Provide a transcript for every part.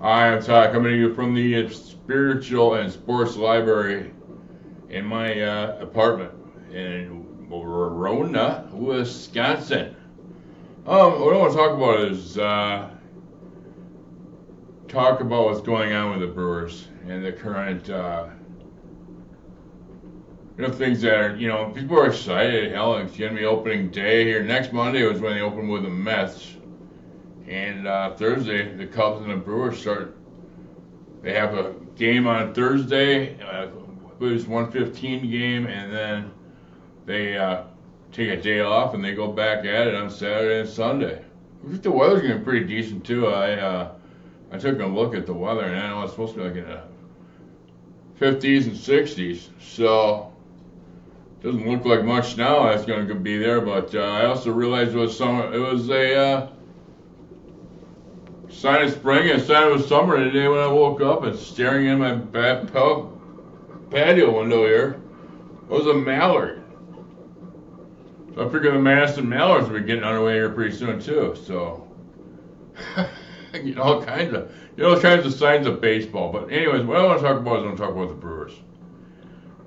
I am Todd coming to you from the Spiritual and Sports Library in my uh, apartment in Verona, Wisconsin. Um, what I want to talk about is uh, talk about what's going on with the Brewers and the current, uh, you know, things that are, you know, people are excited. Hell, it's going to be opening day here. Next Monday was when they opened with the Mets. And uh, Thursday, the Cubs and the Brewers start. They have a game on Thursday. Uh, it was 115 game, and then they uh, take a day off and they go back at it on Saturday and Sunday. The weather's be pretty decent too. I uh, I took a look at the weather, and I know it's supposed to be like in the 50s and 60s. So doesn't look like much now that's going to be there. But uh, I also realized it was summer. It was a uh, sign of spring and sign of summer today when I woke up and staring in my back patio window here it was a mallard. So I figure the Madison Mallards will be getting underway here pretty soon too. So you know all kinds of you know all kinds of signs of baseball. But anyways, what I want to talk about is I want to talk about the Brewers.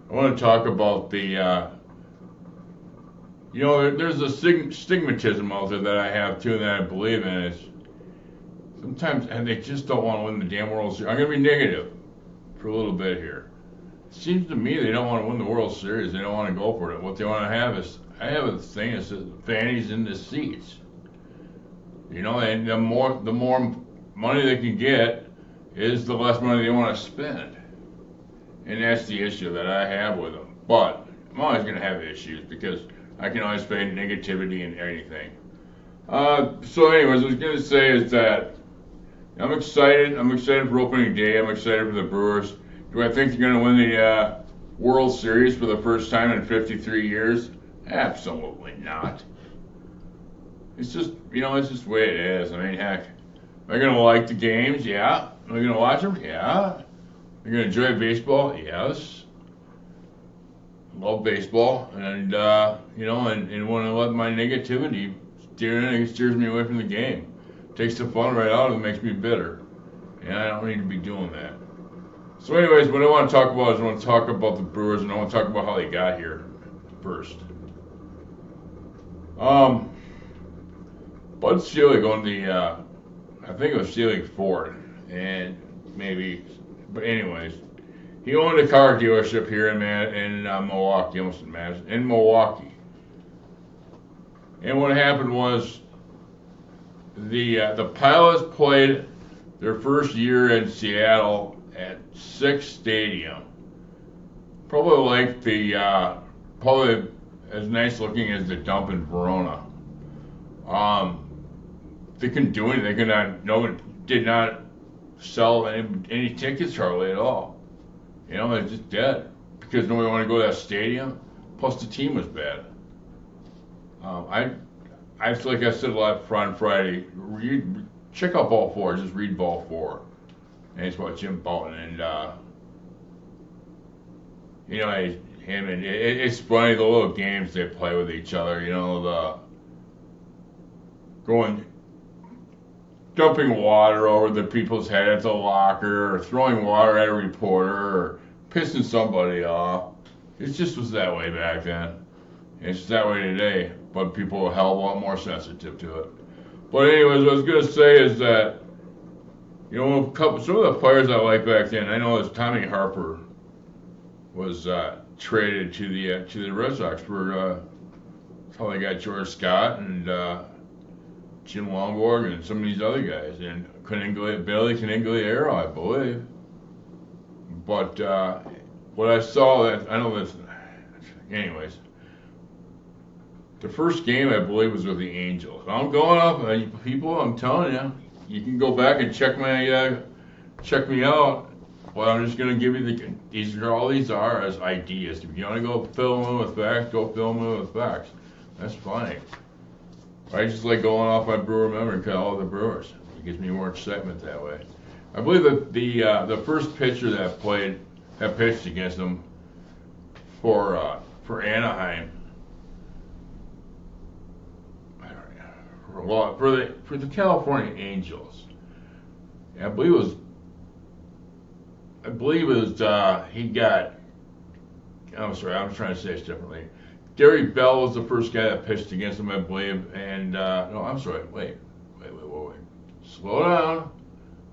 I want to talk about the uh, you know there's a stigmatism out there that I have too that I believe in is sometimes and they just don't want to win the damn World Series. I'm gonna be negative for a little bit here. It seems to me they don't want to win the World Series. They don't want to go for it. What they want to have is I have a thing that says fannies in the seats. You know, and the more the more money they can get is the less money they want to spend. And that's the issue that I have with them. But I'm always going to have issues because I can always find negativity in anything. Uh, so, anyways, I was going to say is that I'm excited. I'm excited for opening day. I'm excited for the Brewers. Do I think they're going to win the uh, World Series for the first time in 53 years? Absolutely not. It's just, you know, it's just the way it is. I mean, heck, am I going to like the games? Yeah. Am I going to watch them? Yeah. Am I going to enjoy baseball? Yes. Love baseball. And, uh, you know, and, and when I let my negativity steer steers me away from the game. Takes the fun right out of it, makes me bitter. And I don't need to be doing that. So, anyways, what I want to talk about is I want to talk about the Brewers and I want to talk about how they got here first. Um, Bud Selig owned the, uh, I think it was Selig Ford, and maybe, but anyways, he owned a car dealership here in Man, in uh, Milwaukee, almost in Madison, in Milwaukee. And what happened was the uh, the Pilots played their first year in Seattle at Sick's Stadium. Probably like the uh, probably as nice looking as the dump in Verona. Um, they couldn't do anything. They could not. No did not sell any, any tickets hardly at all. You know, they're just dead because nobody wanted to go to that stadium. Plus, the team was bad. Um, I, I feel like I said a lot on Friday. Read, check out Ball Four. Just read Ball Four, and it's about Jim Bouton and uh, you know him and it, it's funny the little games they play with each other. You know the going dumping water over the people's head at the locker, or throwing water at a reporter, or pissing somebody off. It just was that way back then. It's that way today, but people are a hell of a lot more sensitive to it. But anyways, what I was gonna say is that you know, a couple, some of the players I like back then. I know as Tommy Harper was uh, traded to the uh, to the Red Sox for uh, how they got George Scott and uh, Jim Lonborg and some of these other guys and Caninglia, Billy Conigliaro, I believe. But uh, what I saw that I know this, anyways. The first game I believe was with the Angels. I'm going up, uh, people. I'm telling you, you can go back and check my uh, check me out well, I'm just going to give you the, these are all these are as ideas. If you want to go fill them with facts, go fill them with facts. That's fine. I just like going off my brewer memory and all the brewers. It gives me more excitement that way. I believe that the uh, the first pitcher that played that pitched against them for uh, for Anaheim. Well, for the for the California Angels, I believe it was. I believe it was. Uh, he got. I'm sorry. I'm trying to say this differently. Gary Bell was the first guy that pitched against him, I believe. And uh, no, I'm sorry. Wait, wait, wait, wait, wait. Slow down.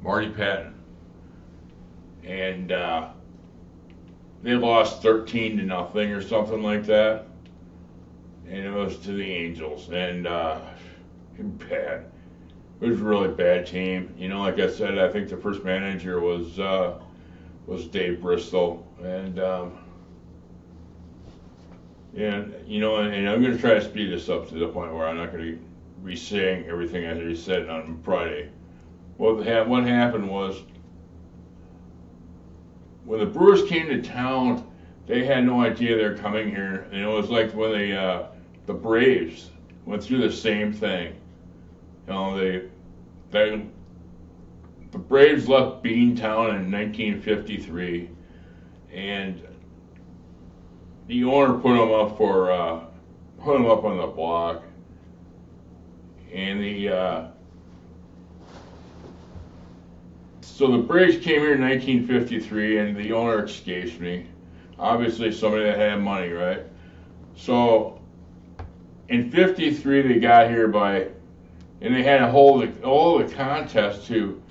Marty Pattin. And uh, they lost 13 to nothing or something like that. And it was to the Angels. And uh, bad. It was a really bad team. You know, like I said, I think the first manager was uh, was Dave Bristol, and um, and you know, and, I'm going to try to speed this up to the point where I'm not going to be saying everything I already said on Friday. What what happened was when the Brewers came to town, they had no idea they were coming here, and it was like when the uh, the Braves went through the same thing you know, they, they, the Braves left Beantown in 1953, and the owner put them up for, uh, put them up on the block, and the, uh, so the Braves came here in 1953, and the owner escapes me. Obviously, somebody that had money, right? So, in 53, they got here by and they had to hold the, all the contest to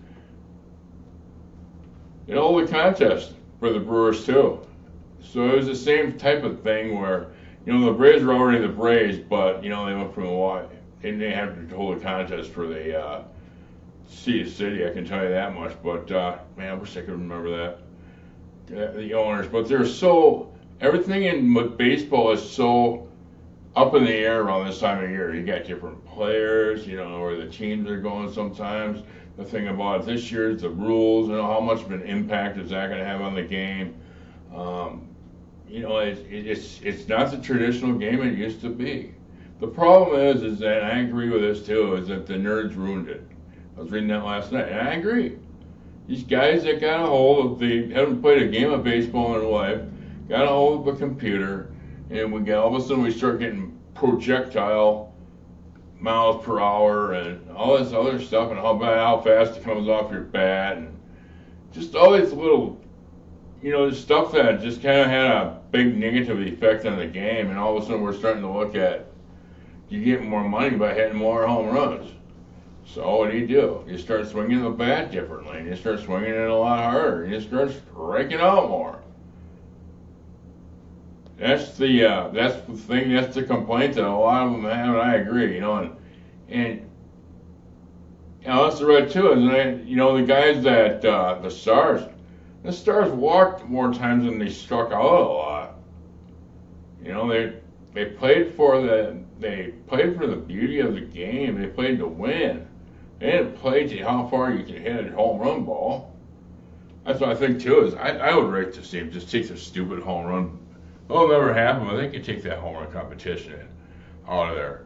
and all the contest for the Brewers too. So it was the same type of thing where you know the Braves were already the Braves, but you know they went from Hawaii and they had to hold a contest for the uh, Sea City. I can tell you that much. But uh, man, I wish I could remember that. Uh, the owners, but they're so everything in baseball is so up in the air around this time of year. You got different players, you know, where the teams are going sometimes. The thing about this year is the rules, you know, how much of an impact is that going to have on the game? Um, you know, it's, it's it's not the traditional game it used to be. The problem is, is that I agree with this too, is that the nerds ruined it. I was reading that last night, and I agree. These guys that got a hold of the haven't played a game of baseball in their life, got a hold of a computer, and we get all of a sudden we start getting projectile miles per hour and all this other stuff and how how fast it comes off your bat and just all these little you know stuff that just kind of had a big negative effect on the game. And all of a sudden we're starting to look at you get more money by hitting more home runs. So what do you do you start swinging the bat differently. And you start swinging it a lot harder. And you start striking out more that's the uh, that's the thing. That's the complaint that a lot of them have, and I agree. You know, and and you know, that's the red too. Isn't it? You know, the guys that uh, the stars, the stars walked more times than they struck out a lot. You know, they they played for the they played for the beauty of the game. They played to win. They didn't play to how far you can hit a home run ball. That's what I think too. Is I, I would rate this team just take the stupid home run It'll never happen, but they can take that home run competition out of there.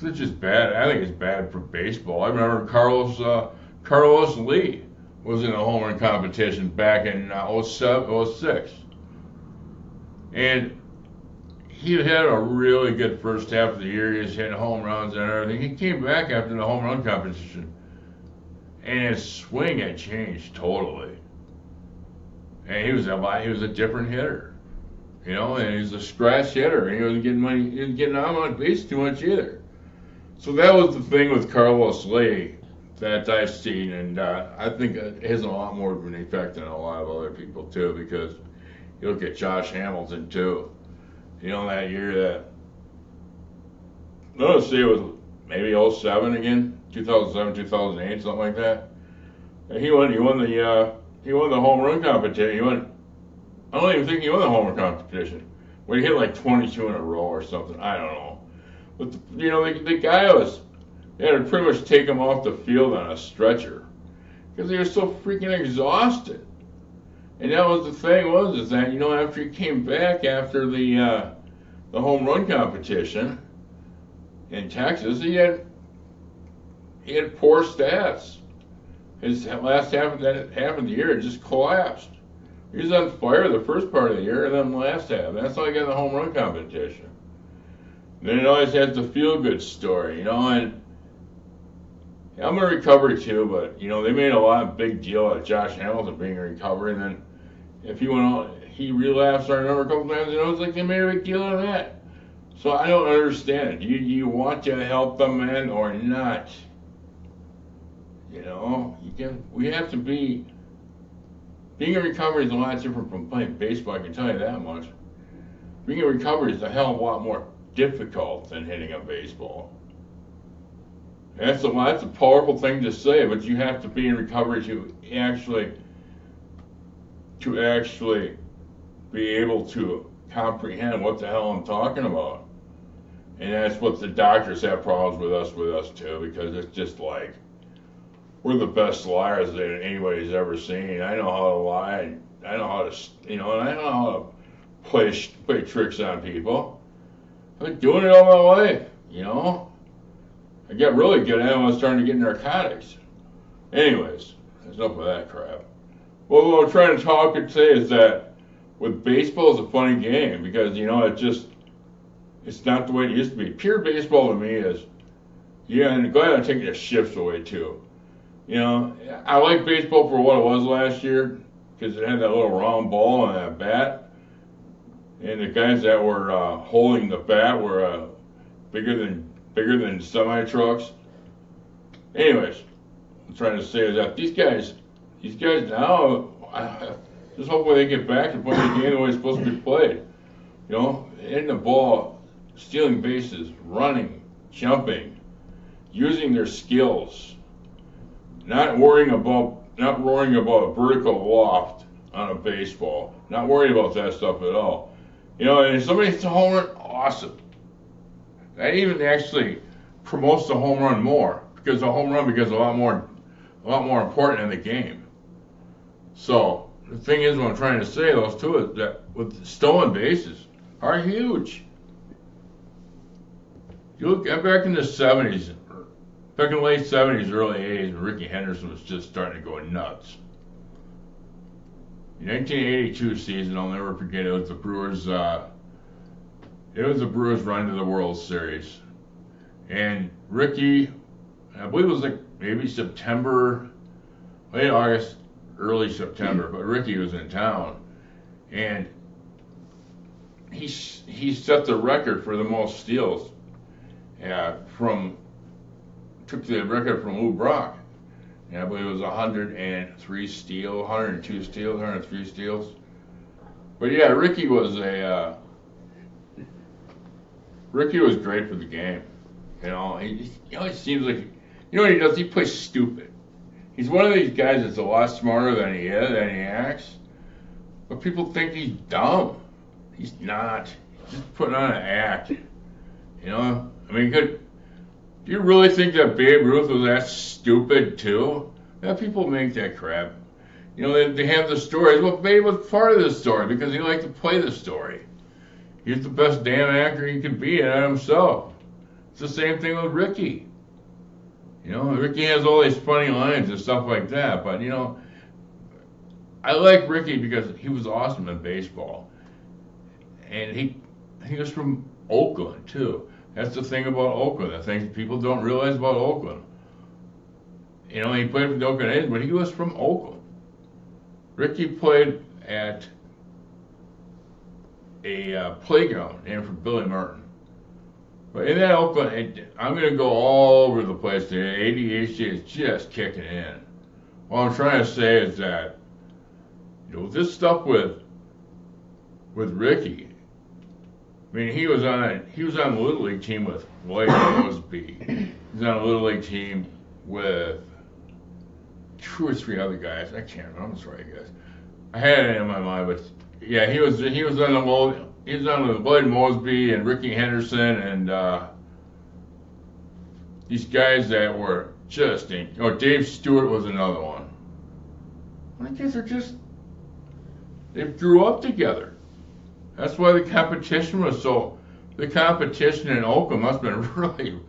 It's just bad. I think it's bad for baseball. I remember Carlos uh, Carlos Lee was in a home run competition back in uh, 07, 06. And he had a really good first half of the year. He was hitting home runs and everything. He came back after the home run competition, and his swing had changed totally. And he was a he was a different hitter. You know, and he's a scratch hitter. And he wasn't getting money, he wasn't getting out on base too much either. So that was the thing with Carlos Lee that I've seen, and uh, I think it has a lot more of an effect than a lot of other people too, because you look at Josh Hamilton too. You know that year that let's see, it was maybe 07 again, 2007, 2008, something like that. And he won. He won the. Uh, he won the home run competition. He won I don't even think he won the homer competition. Where he hit like 22 in a row or something. I don't know. But, the, you know, the, the guy was, they had to pretty much take him off the field on a stretcher because he was so freaking exhausted. And that was the thing was is that you know after he came back after the uh, the home run competition in Texas, he had he had poor stats. His last half of that half of the year just collapsed. He was on fire the first part of the year, and then last half. That's how I got the home run competition. Then it always has the feel good story, you know, and I'm in recovery too, but you know they made a lot of big deal out of Josh Hamilton being in recovery, and then if he went on, he relapsed. I remember a couple times, and it was like they made a big deal out of that. So I don't understand it. You you want to help the man or not? You know, you can. We have to be. Being in recovery is a lot different from playing baseball. I can tell you that much. Being in recovery is a hell of a lot more difficult than hitting a baseball. That's a that's a powerful thing to say, but you have to be in recovery to actually to actually be able to comprehend what the hell I'm talking about. And that's what the doctors have problems with us with us too, because it's just like we're the best liars that anybody's ever seen. I know how to lie. I know how to, you know, and I know how to play play tricks on people. I've been doing it all my life, you know. I got really good at it when I was starting to get narcotics. Anyways, there's enough of that crap. Well, what I'm trying to talk and say is that with baseball is a funny game because you know it just it's not the way it used to be. Pure baseball to me is yeah, and glad I'm taking the shifts away too. You know, I like baseball for what it was last year because it had that little round ball and that bat, and the guys that were uh, holding the bat were uh, bigger than bigger than semi trucks. Anyways, I'm trying to say is that these guys, these guys now, I, just hopefully they get back to playing the game the way it's supposed to be played. You know, hitting the ball, stealing bases, running, jumping, using their skills, not worrying about not worrying about a vertical loft on a baseball, not worrying about that stuff at all. You know, and somebody hits a home run, awesome. That even actually promotes the home run more because the home run becomes a lot more, a lot more important in the game. So the thing is, what I'm trying to say, those two, is that with stolen bases are huge. You look back in the 70s, back in the late 70s, early 80s, when Rickey Henderson was just starting to go nuts. The 1982 season, I'll never forget. It was the Brewers. Uh, it was the Brewers' run to the World Series, and Ricky, I believe it was like maybe September, late August, early September, but Ricky was in town, and he he set the record for the most steals. Yeah, from took the record from Lou Brock. And I believe it was 103 steals, 102 steals, 103 steals. But yeah, Ricky was a uh, Rickey was great for the game. You know, he, he always seems like, you know what he does? He plays stupid. He's one of these guys that's a lot smarter than he is, than he acts. But people think he's dumb. He's not. He's just putting on an act. You know, I mean, could do you really think that Babe Ruth was that stupid too? Yeah, people make that crap. You know, they, they have the stories. Well, Babe was part of the story because he liked to play the story. He's the best damn actor he could be and himself. It's the same thing with Ricky. You know, Ricky has all these funny lines and stuff like that, but you know, I like Ricky because he was awesome in baseball, and he he was from Oakland too. That's the thing about Oakland. The thing people don't realize about Oakland. You know, he played for the Oakland A's, but he was from Oakland. Ricky played at a uh, playground named for Billy Martin. But in that Oakland, I'm going to go all over the place. The ADHD is just kicking in. What I'm trying to say is that, you know, this stuff with with Rickey. I mean, he was on a, he was on the little league team with Lloyd Moseby. He's on a little league team with two or three other guys. I can't remember. I'm sorry, guys. I had it in my mind, but yeah, he was he was on the well, he was on with Lloyd Moseby and Rickey Henderson and uh, these guys that were just in, oh Dave Stewart was another one. My guess they're just they grew up together. That's why the competition was so. The competition in Oakland must have been really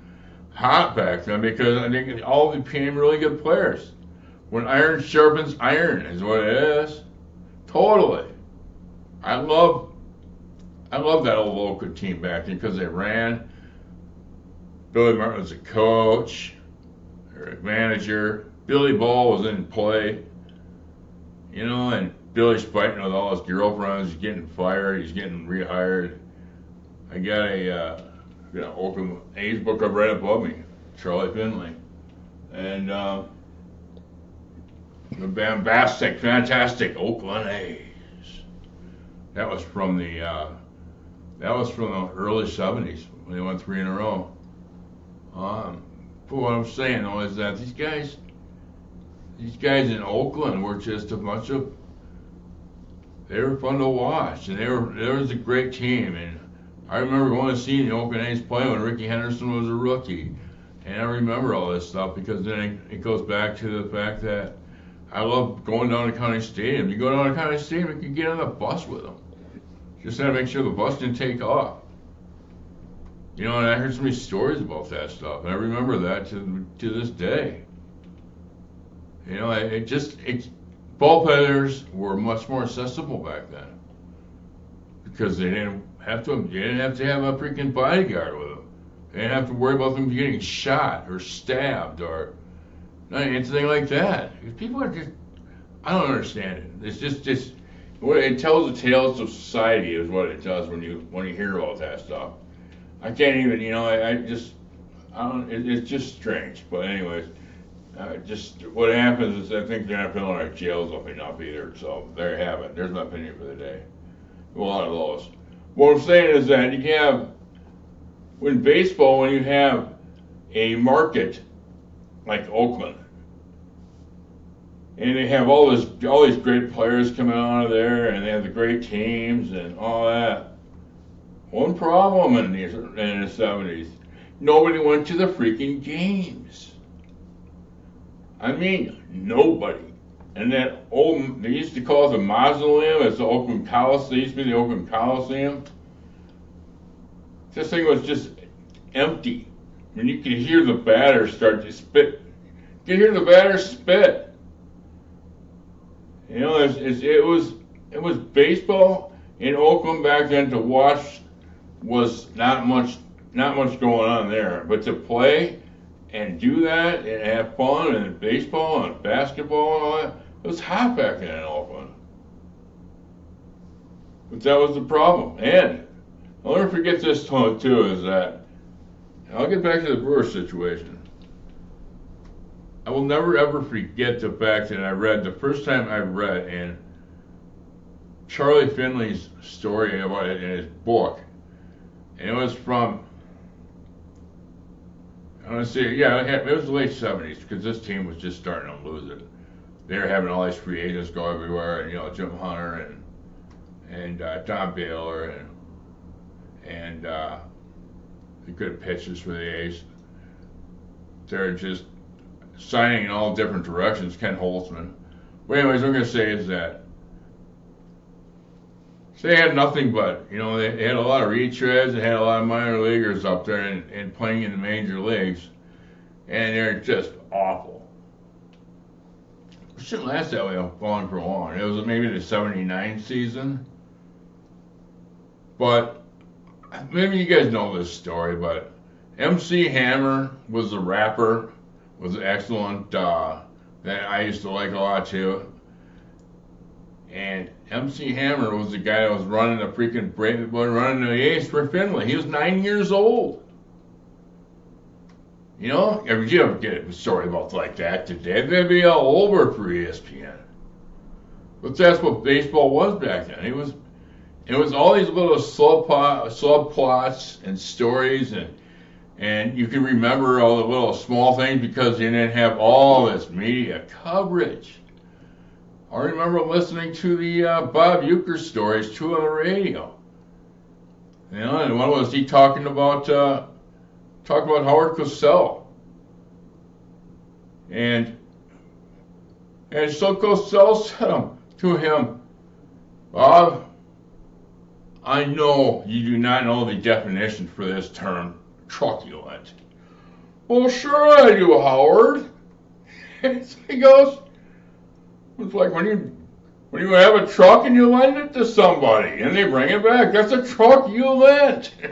hot back then because I think all became really good players. When iron sharpens iron is what it is. Totally. I love I love that old Oakland team back then because they ran. Billy Martin was a coach. their manager. Billy Ball was in play, you know, and Billy's fighting with all his girlfriends. He's getting fired. He's getting rehired. I got a, uh, you know, Oakland A's book up right above me, Charlie Finley, and uh, the bombastic, fantastic Oakland A's. That was from the uh, that was from the early '70s when they went three in a row. Um, but what I'm saying though is that these guys, these guys in Oakland were just a bunch of. They were fun to watch, and they were there was a great team. And I remember going to see the Oakland A's play when Rickey Henderson was a rookie, and I remember all this stuff because then it, it goes back to the fact that I love going down to County Stadium. You go down to County Stadium, you can get on the bus with them. Just had to make sure the bus didn't take off. You know, and I heard so many stories about that stuff, and I remember that to to this day. You know, it, it just it, ball players were much more accessible back then because they didn't have to they didn't have to have a freaking bodyguard with them. They didn't have to worry about them getting shot or stabbed or anything like that. People are just I don't understand it. It's just just what it tells the tales of society is what it does when you when you hear all that stuff. I can't even, you know, I, I just, I don't, it, it's just strange. But anyways, just what happens is I think they're not filling our jails up enough either. So there you have it. There's my opinion for the day. A lot of those. What I'm saying is that you have, when baseball, when you have a market like Oakland, and they have all this, all these great players coming out of there, and they have the great teams and all that one problem in the, in the 70s. Nobody went to the freaking games. I mean, nobody. And that old, they used to call it the mausoleum, it's the Oakland Coliseum, it used to be the Oakland Coliseum. This thing was just empty. When you could hear the batter start to spit. You could hear the batter spit. You know, it's, it's, it was it was baseball in Oakland back then to watch was not much not much going on there. But to play and do that and have fun and baseball and basketball and all that, it was hot back then in Oakland. But that was the problem. And I'll never forget this too is that I'll get back to the Brewer situation. I will never ever forget the fact that I read the first time I read and Charlie Finley's story about it in his book and it was from, To say, yeah, it was the late 70s because this team was just starting to lose it. They were having all these free agents go everywhere, and you know Jim Hunter and and uh, Don Baylor and and uh, the good pitchers for the A's. They're just signing in all different directions. Ken Holtzman. But anyways, what I'm gonna say is that so they had nothing but, you know, they, had a lot of retreads, they had a lot of minor leaguers up there and, and playing in the major leagues, and they're just awful. It shouldn't last that way long for long. It was maybe the 79 season. But maybe you guys know this story, but MC Hammer was a rapper, was excellent, uh, that I used to like a lot too. And MC Hammer was the guy that was running the freaking running the A's for Finley. He was nine years old. You know, if you ever get a story about like that today, they'd be all over for ESPN. But that's what baseball was back then. It was, it was all these little subplots and stories, and and you can remember all the little small things because you didn't have all this media coverage. I remember listening to the uh, Bob Uecker stories too on the radio. You know, and one was he talking about uh, talking about Howard Cosell, and and so Cosell said to him, Bob, I know you do not know the definition for this term, truculent. Well, sure I do, Howard. And he goes, it's like when you when you have a truck and you lend it to somebody and they bring it back. That's a truck you lent.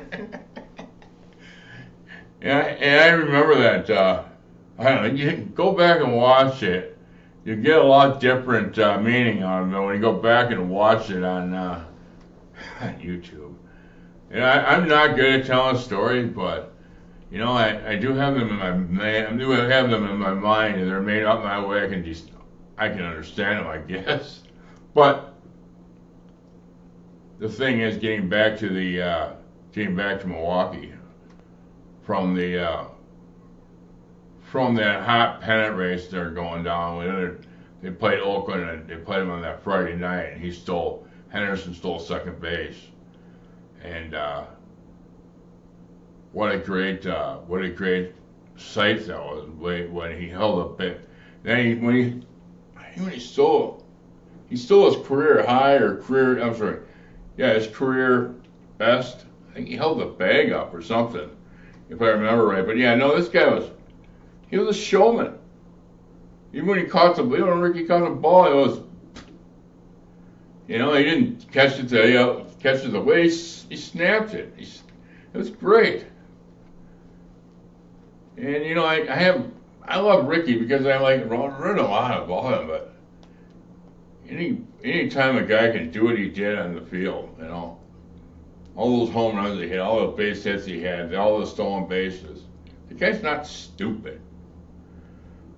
yeah, and I remember that uh, I don't know, you go back and watch it. You get a lot different uh, meaning on it when you go back and watch it on, uh, on YouTube. And I, I'm not good at telling stories, but you know, I, I do have them in my I do have them in my mind, and they're made up my way. I can just I can understand them, I guess. But the thing is, getting back to the uh, getting back to Milwaukee from the uh, from that hot pennant race they're going down. They played Oakland and they played him on that Friday night, and he stole Henderson stole second base, and uh, what a great uh, what a great sight that was when he held up bit. Then he, when he he stole he stole his career high or career I'm sorry, yeah his career best. I think he held the bag up or something, if I remember right. But yeah, no, this guy was he was a showman. Even when he caught the even when Ricky caught the ball, it was you know he didn't catch it you uh, know, catch it the way he, he snapped it. He, it was great. And you know, I, I have I love Ricky because I like read a lot about him, but any any time a guy can do what he did on the field, you know, all those home runs he hit, all the base hits he had, all the stolen bases, the guy's not stupid.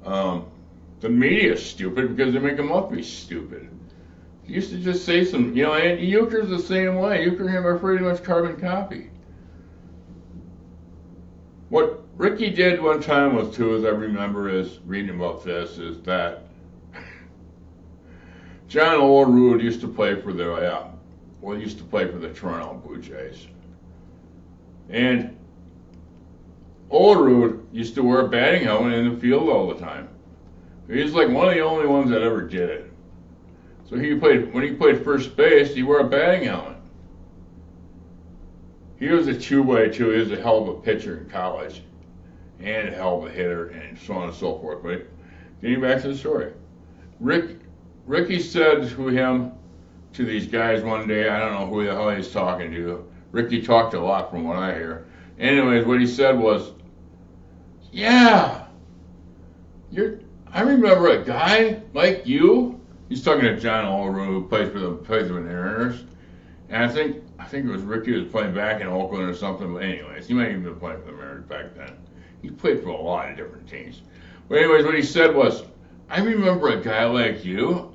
Um, the media's stupid because they make him up be stupid. Used to just say some, you know, and Uecker's the same way. Uecker and him are pretty much carbon copy. What Ricky did one time was too, as I remember, is reading about this, is that John Olerud used to play for the, uh, well, used to play for the Toronto Blue Jays. And Olerud used to wear a batting helmet in the field all the time. He's like one of the only ones that ever did it. So he played when he played first base, he wore a batting helmet. He was a two-way too. He was a hell of a pitcher in college, and hell of a hitter, and so on and so forth. But getting back to the story, Rick, Ricky said to him, to these guys one day. I don't know who the hell he's talking to. Ricky talked a lot, from what I hear. Anyways, what he said was, "Yeah, you're. I remember a guy like you." He's talking to John Olerud, who plays for the plays for the Mariners, and I think I think it was Ricky was playing back in Oakland or something. But anyways, he might even been playing for the Mariners back then. He played for a lot of different teams. But anyways, what he said was, I remember a guy like you.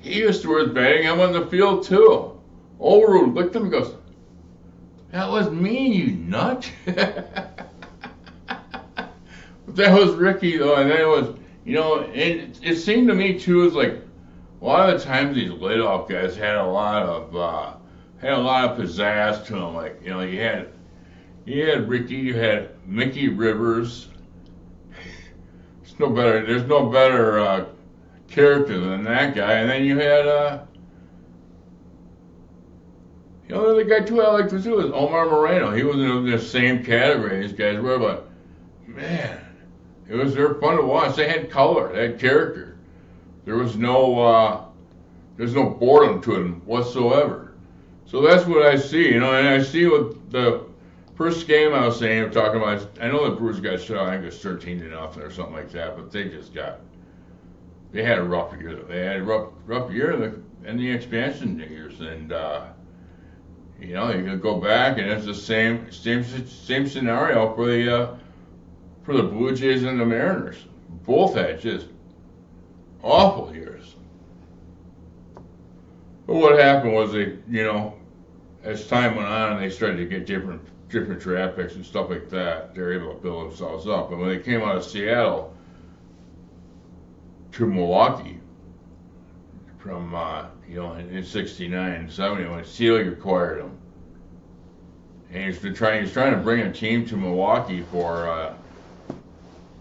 He used to his batting helmet on the field too. Olerud looked at him and goes, that was me, you nut. But that was Ricky though, and then it was, you know, it, it seemed to me too, it's like a lot of the times these leadoff guys had a lot of, uh, had a lot of pizzazz to them. Like, you know, you had you had Ricky, you had Mickey Rivers. There's no better. There's no better uh, character than that guy. And then you had, uh, the guy too I like to do is Omar Moreno. He was in the same category these guys were, but man, it was they're fun to watch. They had color, they had character. There was no, uh, there's no boredom to them whatsoever. So that's what I see, you know, and I see what the first game I was saying, I'm talking about, I know the Brewers got shut out, I think it was 13 to nothing or something like that, but they just got, they had a rough year. They had a rough, rough year in the, expansion years, and, uh, you know, you could go back and it's the same, same, same scenario for the, uh, for the Blue Jays and the Mariners. Both had just awful years. But what happened was they, you know, as time went on, they started to get different different draft picks and stuff like that. They're able to build themselves up. And when they came out of Seattle to Milwaukee from uh, you know in, in '69 and '70 when Selig acquired them, and he's been trying he's trying to bring a team to Milwaukee for uh,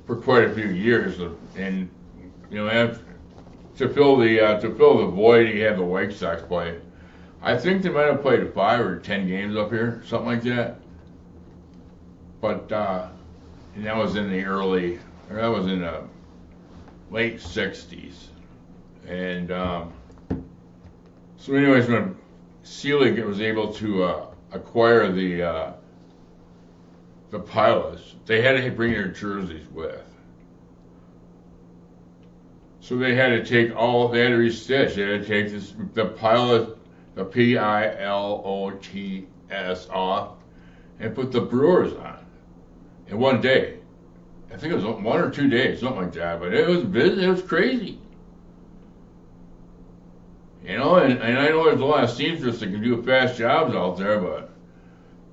for quite a few years, and you know to fill the uh, to fill the void he had the White Sox play I think they might have played five or ten games up here, something like that. But uh, and that was in the early, or that was in the late '60s, and um, so anyways, when Selig was able to uh, acquire the uh, the pilots, they had to bring their jerseys with. So they had to take all, they had to restitch. They had to take this, the pilot, the P I L O T S off, and put the Brewers on in one day. I think it was one or two days, something like that. But it was busy. It was crazy. You know, and, and I know there's a lot of seamsters that can do fast jobs out there, but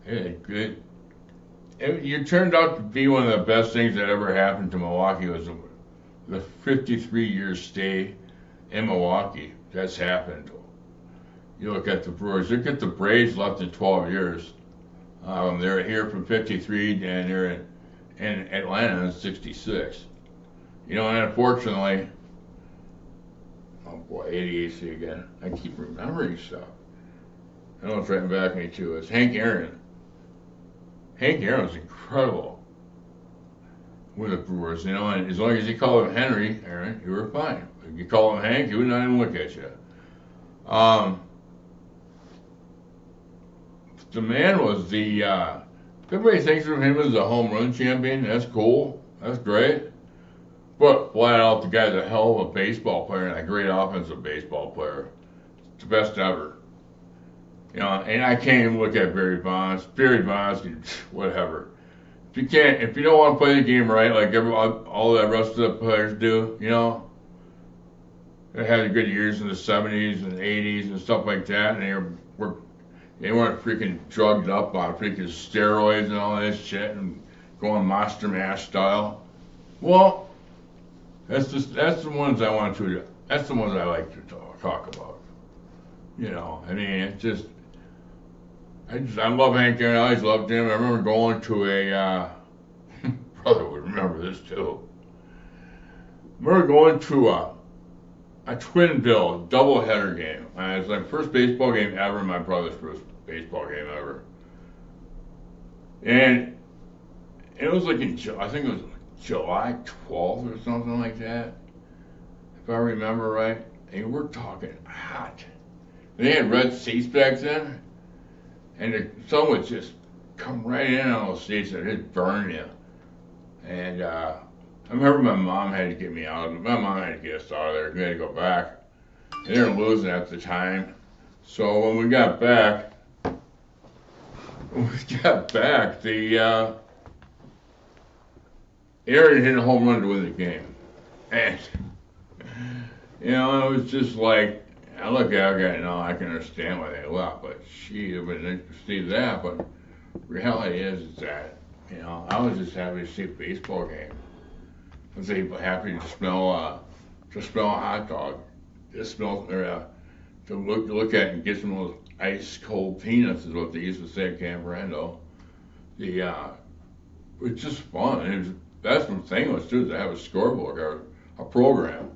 it, it, it, you turned out to be one of the best things that ever happened to Milwaukee was the 53 year stay in Milwaukee. That's happened. You look at the Brewers. Look at the Braves left in 12 years. Um, they're here from 53 and they're in, in Atlanta in 66. You know, and unfortunately, oh boy, ADHD again. I keep remembering stuff. I know it's right back me too. It's Hank Aaron. Hank Aaron was incredible with the Brewers, you know, and as long as you call him Henry Aaron, you were fine. If you call him Hank, he would not even look at you. Um, the man was the. Uh, everybody thinks of him as a home run champion. That's cool. That's great. But flat out, the guy's a hell of a baseball player and a great offensive baseball player. It's the best ever. You know, and I can't even look at Barry Bonds. Barry Bonds, whatever. If you can't, if you don't want to play the game right, like every all the rest of the players do, you know, they had good years in the 70s and 80s and stuff like that, and they were they weren't freaking drugged up on freaking steroids and all this shit and going monster mash style. Well, that's just that's the ones I want to. That's the ones I like to talk, talk about. You know, I mean, it's just. I just I love Hank Aaron. I always loved him. I remember going to a uh, brother would remember this too. I remember going to a a twin bill doubleheader game. Uh, it was my first baseball game ever. My brother's first baseball game ever. And it was like in I think it was July 12th or something like that, if I remember right. And we're talking hot. They had red seats back then, and the sun would just come right in on those seats and it'd burn you. And uh, I remember my mom had to get me out. My mom had to get us out of there. We had to go back. They were losing at the time. So when we got back, when we got back, the uh, Aaron hit a home run to win the game. And, you know, it was just like, I look at it, you know, I can understand why they left, but she, I mean, see that, but reality is that, you know, I was just happy to see a baseball game. I was happy to smell, uh, to smell a hot dog, to smell, or, uh, to look, look at and get some of those ice cold peanuts is what they used to say at Camp Randall. The, uh, it's just fun. It was, that's the thing was too, to have a scorebook or a program.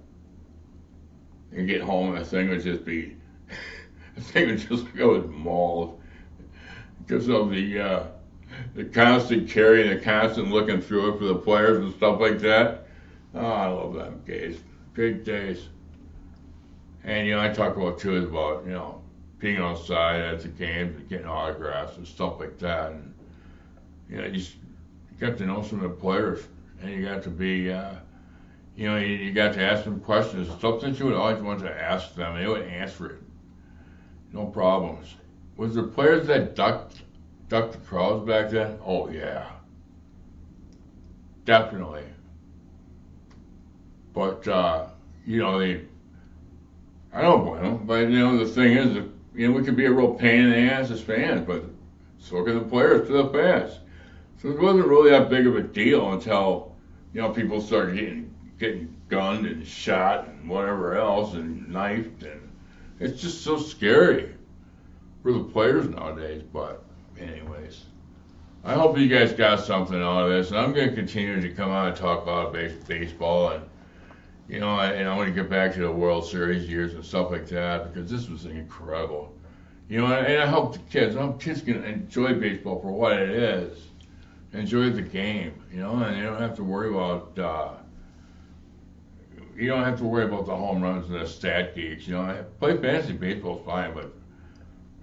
And get home and the thing would just be, the thing would just go mauled because of the, uh, the constant carrying, the constant looking through it for the players and stuff like that. Oh, I love them days. Big days. And, you know, I talk about too about, you know, being outside at the games and getting autographs and stuff like that. And, you know, you, just, got to know some of the players and you got to be, uh, you know, you, you got to ask them questions, stuff that you would always want to ask them, they would answer it. No problems. Was there players that ducked ducked the crowds back then? Oh yeah, definitely. But uh, you know they, I don't blame them. But you know the thing is, you know we could be a real pain in the ass as fans, but so can the players to the fans. So it wasn't really that big of a deal until you know people started getting getting gunned and shot and whatever else and knifed and it's just so scary for the players nowadays. But anyways, I hope you guys got something out of this, and I'm going to continue to come out and talk about base, baseball and you know, and I want to get back to the World Series years and stuff like that because this was incredible. You know, and I hope the kids, I hope kids can enjoy baseball for what it is, enjoy the game. You know, and you don't have to worry about. Uh, you don't have to worry about the home runs and the stat geeks. You know, I play fantasy baseball is fine, but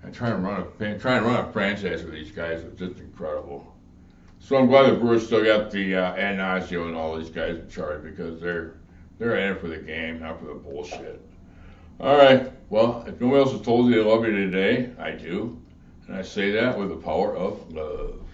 and trying to run a trying to run a franchise with these guys was just incredible. So I'm glad the Brewers still got the uh, Attanasio and all these guys in charge because they're They're in it for the game, not for the bullshit. All right. Well, if nobody else has told you they love you today, I do. And I say that with the power of love.